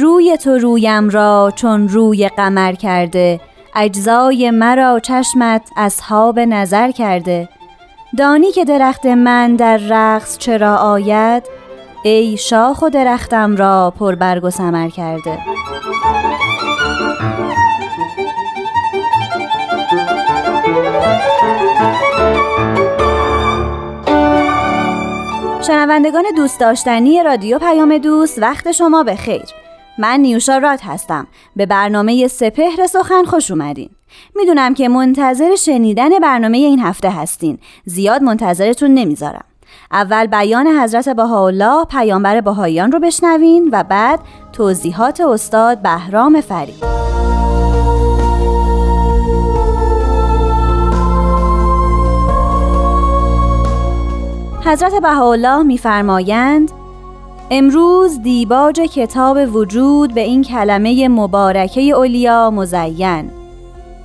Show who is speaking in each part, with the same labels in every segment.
Speaker 1: روی تو رویم را چون روی قمر کرده اجزای مرا چشمت اصحاب نظر کرده. دانی که درخت من در رقص چرا آید ای شاخ و درختم را پر برگ و سمر کرده. شنوندگان دوست داشتنی رادیو پیام دوست وقت شما به خیر. من نیوشا راد هستم. به برنامه سپهر سخن خوش اومدین. می‌دونم که منتظر شنیدن برنامه این هفته هستین. زیاد منتظرتون نمی‌ذارم. اول بیان حضرت بهاءالله پیامبر بهاییان رو بشنوین و بعد توضیحات استاد بهرام فرید. حضرت بهاءالله میفرمایند امروز دیباج کتاب وجود به این کلمه مبارکه اولیا مزین.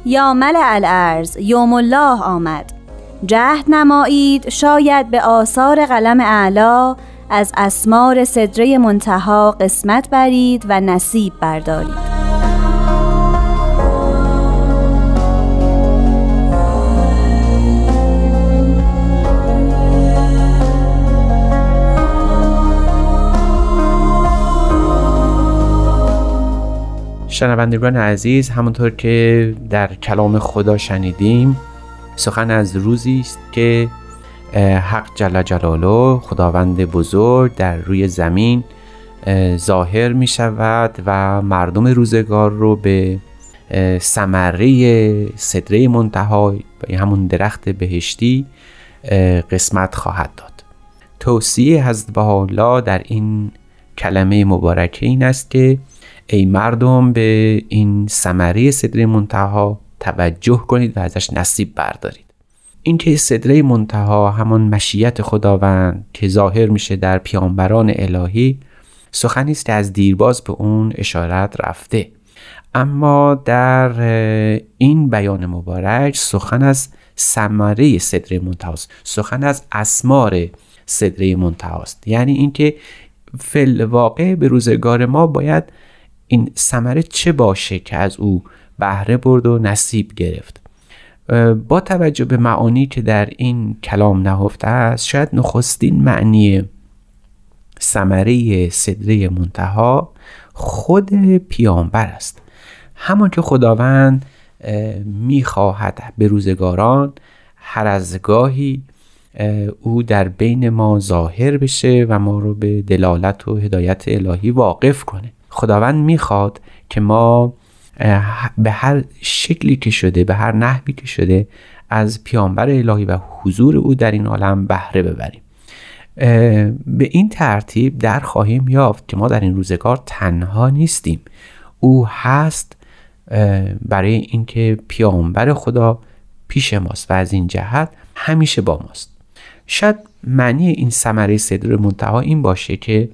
Speaker 1: یا مل الارز یوم الله آمد. جهد نمایید شاید به آثار قلم اعلا از اسمار صدره منتها قسمت برید و نصیب بردارید.
Speaker 2: شنوندگان عزیز همونطور که در کلام خدا شنیدیم سخن از روزی است که حق جل جلاله خداوند بزرگ در روی زمین ظاهر می شود و مردم روزگار رو به ثمره صدره منتها همون درخت بهشتی قسمت خواهد داد. توصیه حضرت الله در این کلمه مبارکه این است که ای مردم به این ثمره صدره منتها توجه کنید و ازش نصیب بردارید. این که صدره منتها همان مشیت خداوند که ظاهر میشه در پیامبران الهی سخنی است از دیرباز به اون اشارت رفته. اما در این بیان مبارک سخن از ثمره صدره منتهاست. سخن از اسمار صدره منتهاست. یعنی اینکه فل واقع به روزگار ما باید این ثمره چه باشه که از او بهره برد و نصیب گرفت. با توجه به معانی که در این کلام نهفته است شاید نخستین معنی ثمره صدره منتها خود پیامبر است. همان که خداوند می‌خواهد به روزگاران هر از گاهی او در بین ما ظاهر بشه و ما رو به دلالت و هدایت الهی واقف کنه. خداوند می‌خواد که ما به هر شکلی که شده به هر نحوی که شده از پیامبر الهی و حضور او در این عالم بهره ببریم. به این ترتیب در خواهیم یافت که ما در این روزگار تنها نیستیم. او هست برای اینکه پیامبر خدا پیش ماست و از این جهت همیشه با ماست. شاید معنی این ثمره صدر منتها این باشه که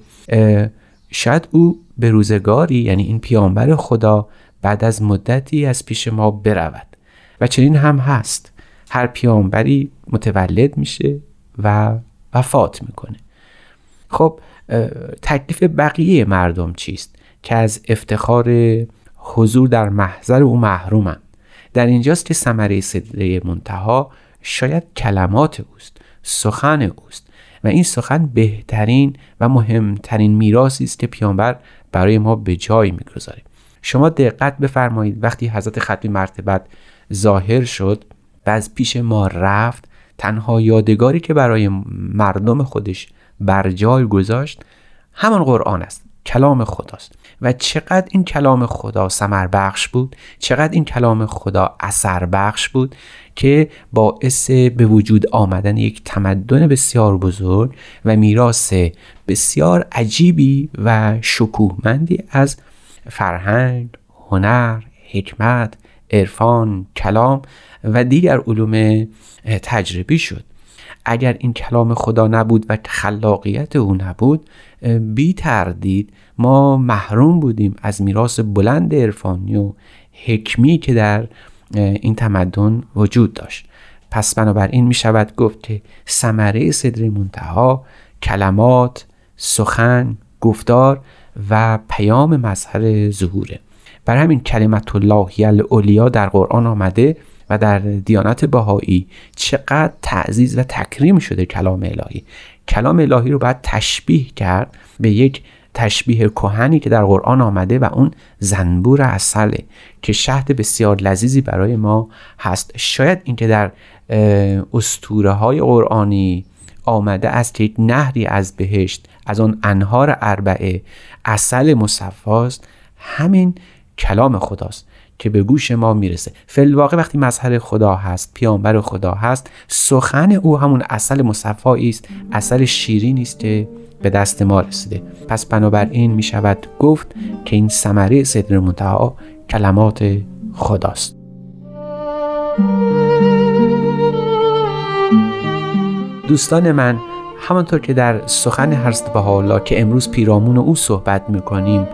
Speaker 2: شاید او به روزگاری یعنی این پیامبر خدا بعد از مدتی از پیش ما برود. و چنین هم هست. هر پیامبری متولد میشه و وفات می‌کنه. خب تکلیف بقیه مردم چیست؟ که از افتخار حضور در محضر او محرومند در اینجاست که ثمره صدره منتها شاید کلمات اوست سخن اوست. و این سخن بهترین و مهمترین میراثی است که پیامبر برای ما به جای می‌گذاره شما دقت بفرمایید وقتی حضرت ختمی مرتبت ظاهر شد و از پیش ما رفت تنها یادگاری که برای مردم خودش بر جای گذاشت همان قرآن است. کلام خداست. و چقدر این کلام خدا سمر بخش بود چقدر این کلام خدا اثر بخش بود که باعث به وجود آمدن یک تمدن بسیار بزرگ و میراث بسیار عجیبی و شکوهمندی از فرهنگ، هنر، حکمت عرفان کلام و دیگر علوم تجربی شد. اگر این کلام خدا نبود و خلاقیت او نبود بی تردید ما محروم بودیم از میراث بلند عرفانی و حکمی که در این تمدن وجود داشت. پس بنابراین می شود گفت که ثمره صدر منتها کلمات سخن گفتار و پیام مظهر ظهوره. بر همین کلمت اللهی الاولیا در قرآن آمده و در دیانت بهایی چقدر تعزیز و تکریم شده کلام الهی. کلام الهی رو باید تشبیه کرد به یک تشبیه کهنی که در قرآن آمده و اون زنبور اصله که شهد بسیار لذیذی برای ما هست. شاید اینکه در استوره های قرآنی آمده است که یک نهری از بهشت از آن انهار اربعه اصل مصفاست همین کلام خداست. که به گوش ما می‌رسه. فلواقع وقتی مظهر خدا هست پیامبر خدا هست سخن او همون اصل مصفایی است اصل شیرینی است که به دست ما رسیده. پس بنابراین می شود گفت که این ثمره صدر منتها کلمات خداست. دوستان من همانطور که در سخن حضرت حالا که امروز پیرامون او صحبت می‌کنیم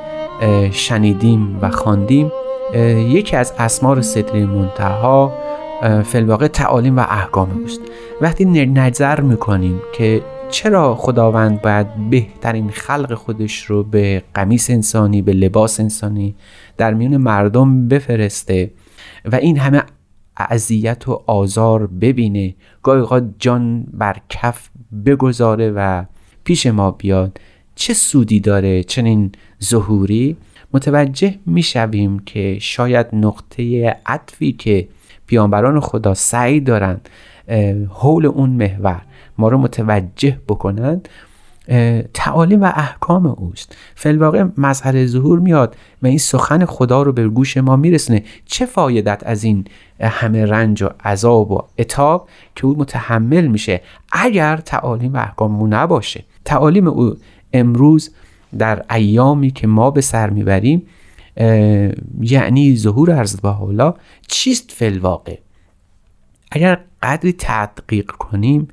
Speaker 2: شنیدیم و خواندیم یکی از اسمار صدر منتها فلواقع تعالیم و احکام اوست وقتی نظر می‌کنیم که چرا خداوند باید بهترین خلق خودش رو به قمیس انسانی به لباس انسانی در میون مردم بفرسته و این همه اذیت و آزار ببینه گاهی اوقات جان بر کف بگذاره و پیش ما بیاد چه سودی داره چنین ظهوری؟ متوجه می‌شویم که شاید نقطه عطفی که پیامبران خدا سعی دارند حول اون محور ما رو متوجه بکنند تعالیم و احکام اوست. فلواقع مظهر ظهور میاد و این سخن خدا رو به گوش ما میرسونه. چه فایدت از این همه رنج و عذاب و اتاب که او متحمل میشه اگر تعالیم و احکام او نباشه؟ تعالیم او امروز در ایامی که ما به سر می‌بریم یعنی ظهور با حالا چیست فلواقع اگر قدری تدقیق کنیم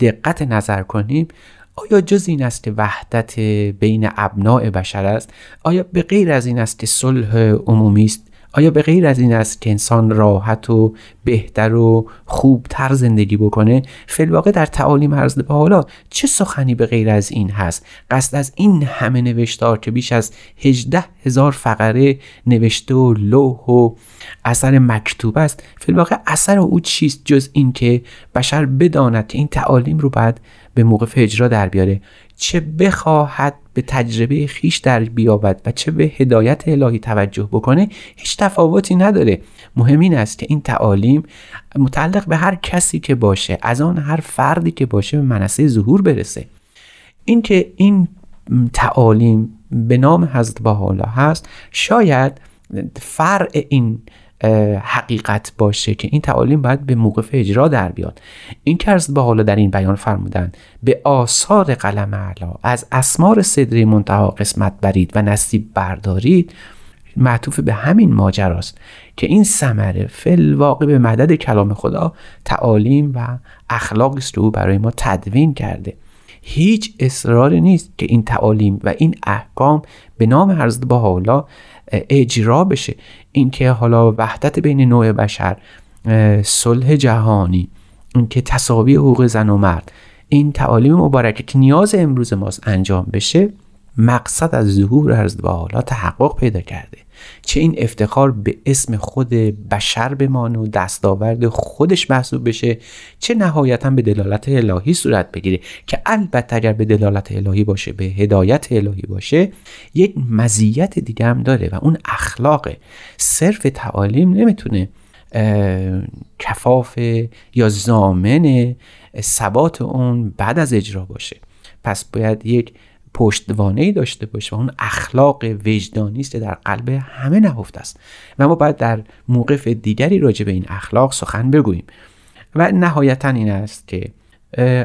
Speaker 2: دقت نظر کنیم آیا جز این است که وحدت بین ابناع بشر است؟ آیا به غیر از این است که صلح عمومی است؟ آیا به غیر از این است که انسان راحت و بهتر و خوبتر زندگی بکنه؟ فلواقع در تعالیم عرض به حالا چه سخنی به غیر از این هست؟ قصد از این همه نوشتار که بیش از هجده هزار فقره نوشته و لوح و اثر مکتوب است فلواقع اثر او چیست جز این که بشر بداند که این تعالیم رو بعد به موقف اجرا در بیاره؟ چه بخواهد به تجربه خیش در بیابد و چه به هدایت الهی توجه بکنه هیچ تفاوتی نداره. مهم این است که این تعالیم متعلق به هر کسی که باشه از آن هر فردی که باشه به منصه ظهور برسه. اینکه این تعالیم به نام حضرت حالا هست شاید فرع این حقیقت باشه که این تعالیم باید به موقف اجرا در بیاد. این که با حالا در این بیان فرمودن به آثار قلم علا از اسمار صدری منتها قسمت برید و نصیب بردارید معطوف به همین ماجراست که این ثمره فل واقع به مدد کلام خدا تعالیم و اخلاقی است او برای ما تدوین کرده. هیچ اصراری نیست که این تعالیم و این احکام به نام حضرت با اجرا بشه اینکه حالا وحدت بین نوع بشر صلح جهانی اینکه تصاوی حقوق زن و مرد این تعالیم مبارکه که نیاز امروز ماست انجام بشه مقصد از ظهور و حالا تحقق پیدا کرده. چه این افتخار به اسم خود بشر بمانه و دستاورد خودش محسوب بشه چه نهایتا به دلالت الهی صورت بگیره. که البته اگر به دلالت الهی باشه به هدایت الهی باشه یک مزیت دیگه هم داره و اون اخلاق صرف تعالیم نمی‌تونه کفاف یا زامن ثبات اون بعد از اجرا باشه. پس باید یک پشتوانه داشته باشه و اون اخلاق وجدانی است در قلب همه نهفته است. و ما باید در موقف دیگری راجع به این اخلاق سخن بگوییم. و نهایتا این است که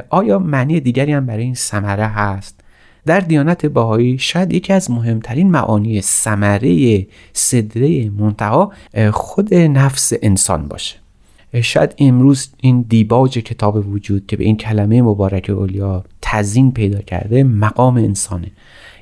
Speaker 2: آیا معنی دیگری هم برای این ثمره هست؟ در دیانت باهایی شاید یکی از مهمترین معانی ثمره صدره منتها خود نفس انسان باشه. شاید امروز این دیباج کتاب وجود که به این کلمه مبارک اولیا تزین پیدا کرده مقام انسانه.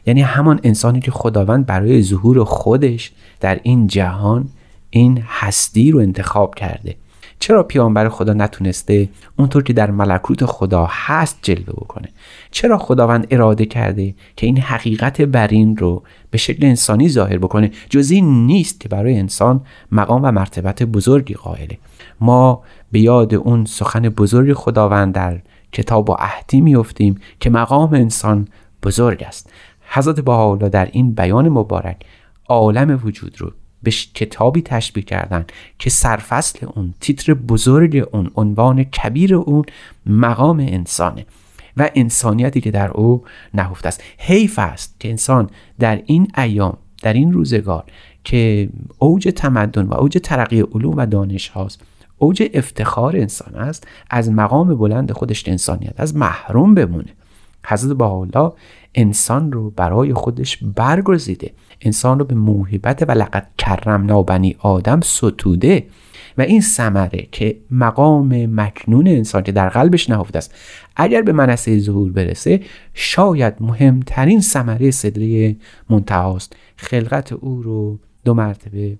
Speaker 2: یعنی همان انسانی که خداوند برای ظهور خودش در این جهان این هستی رو انتخاب کرده. چرا پیامبر خدا نتونسته اونطور که در ملکوت خدا هست جلوه بکنه؟ چرا خداوند اراده کرده که این حقیقت برین رو به شکل انسانی ظاهر بکنه؟ جز این نیست که برای انسان مقام و مرتبت بزرگی قائله. ما به یاد اون سخن بزرگ خداوند در کتاب و عهدی میفتیم که مقام انسان بزرگ است. حضرت بهاءالله در این بیان مبارک عالم وجود رو به کتابی تشبیه کردن که سرفصل اون تیتر بزرگ اون عنوان کبیر اون مقام انسانه و انسانیتی که در او نهفته است. حیف است که انسان در این ایام در این روزگار که اوج تمدن و اوج ترقی علوم و دانش هاست اوج افتخار انسان است از مقام بلند خودش انسانیت از محروم بمونه. حضرت الله انسان رو برای خودش برگزیده. انسان رو به موهبت و لقد کرم بنی آدم ستوده و این ثمره که مقام مکنون انسان که در قلبش نهفته است اگر به منصه ظهور برسه شاید مهمترین ثمره صدره منتهاست خلقت او رو دو مرتبه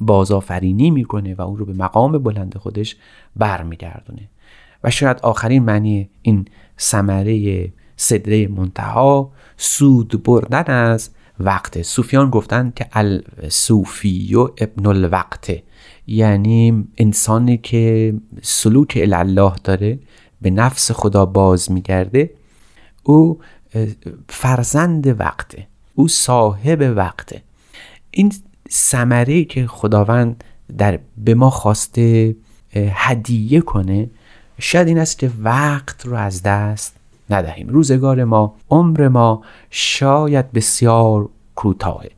Speaker 2: بازآفرینی می‌کنه و او رو به مقام بلند خودش برمیگردونه. و شاید آخرین معنی این ثمره صدره منتها سود بردن از وقت. صوفیان گفتن که الصوفی و ابن الوقت یعنی انسانی که سلوک الله داره به نفس خدا باز میگرده او فرزند وقته او صاحب وقته. این ثمره که خداوند در به ما خواسته هدیه کنه شاید این است که وقت رو از دست ندهیم. روزگار ما عمر ما شاید بسیار کوتاهه.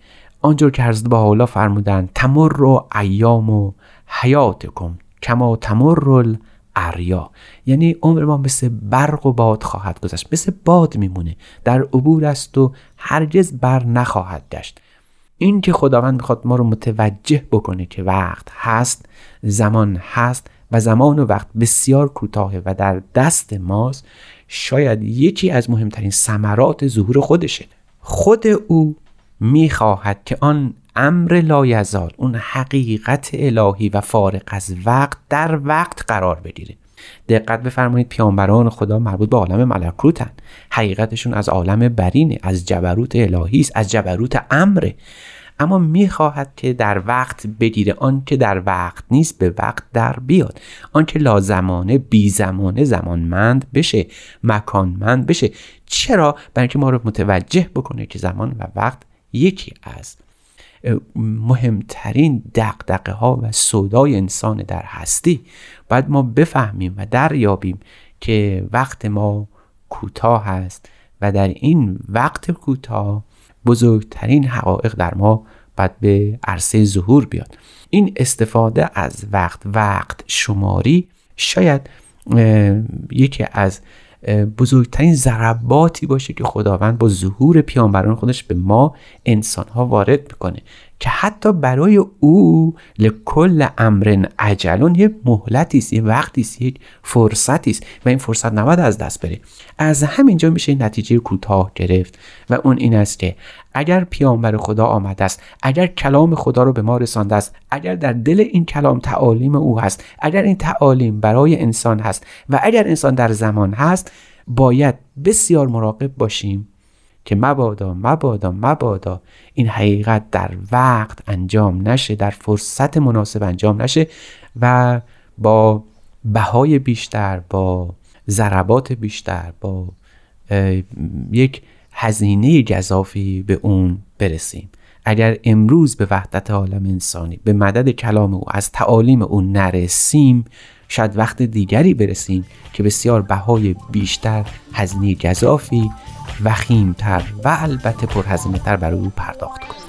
Speaker 2: آنجور که حضرت با حالا فرمودن تمر و ایام و حیاتکم کما تمر اریا یعنی عمر ما مثل برق و باد خواهد گذشت مثل باد میمونه. در عبور است و هرگز بر نخواهد گشت. این که خداوند می‌خواد ما رو متوجه بکنه که وقت هست زمان هست و زمان و وقت بسیار کوتاهه و در دست ماست شاید یکی از مهمترین ثمرات ظهور خودشه. خود او می‌خواهد که آن امر لایزال اون حقیقت الهی و فارق از وقت در وقت قرار بگیره. دقت بفرمایید پیامبران خدا مربوط به عالم ملکوتن. حقیقتشون از عالم برینه از جبروت الهی است از جبروت امره. اما می‌خواهد که در وقت بگیره. آن که در وقت نیست به وقت در بیاد. آن که لازمانه بی زمانه زمانمند بشه مکانمند بشه. چرا؟ برای اینکه ما رو متوجه بکنه که زمان و وقت یکی از مهمترین دقدقه ها و سودای انسان در هستی. باید ما بفهمیم و دریابیم که وقت ما کوتاه هست و در این وقت کوتاه بزرگترین حقایق در ما باید به عرصه ظهور بیاد. این استفاده از وقت وقت شماری شاید یکی از بزرگترین ضرباتی باشه که خداوند با ظهور پیامبران خودش به ما انسان ها وارد می‌کنه. که حتی برای او لکل امر عجلون یه مهلتی است یه وقتی است یک فرصتی است. و این فرصت نباید از دست بره. از همینجا میشه نتیجه کوتاه گرفت. و اون این است که اگر پیامبر خدا آمده است اگر کلام خدا رو به ما رسانده است اگر در دل این کلام تعالیم او هست اگر این تعالیم برای انسان هست و اگر انسان در زمان هست باید بسیار مراقب باشیم. که مبادا مبادا مبادا این حقیقت در وقت انجام نشه در فرصت مناسب انجام نشه و با بهای بیشتر با ضربات بیشتر با یک هزینه گذافی به اون برسیم. اگر امروز به وحدت عالم انسانی به مدد کلام او از تعالیم او نرسیم شاید وقت دیگری برسیم که بسیار بهای بیشتر هزینه گذافی وخیمتر و البته پرهزینه تر برای او پرداخت کنیم.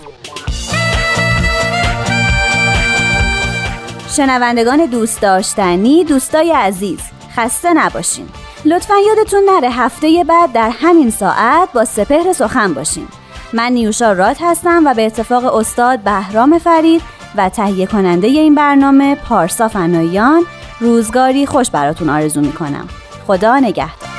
Speaker 1: شنوندگان دوست داشتنی دوستای عزیز خسته نباشین. لطفا یادتون نره هفته بعد در همین ساعت با سپهر سخن باشیم. من نیوشا رات هستم و به اتفاق استاد بهرام فرید و تهیه کننده این برنامه پارسا فنایان روزگاری خوش براتون آرزو می‌کنم. خدا نگهدار.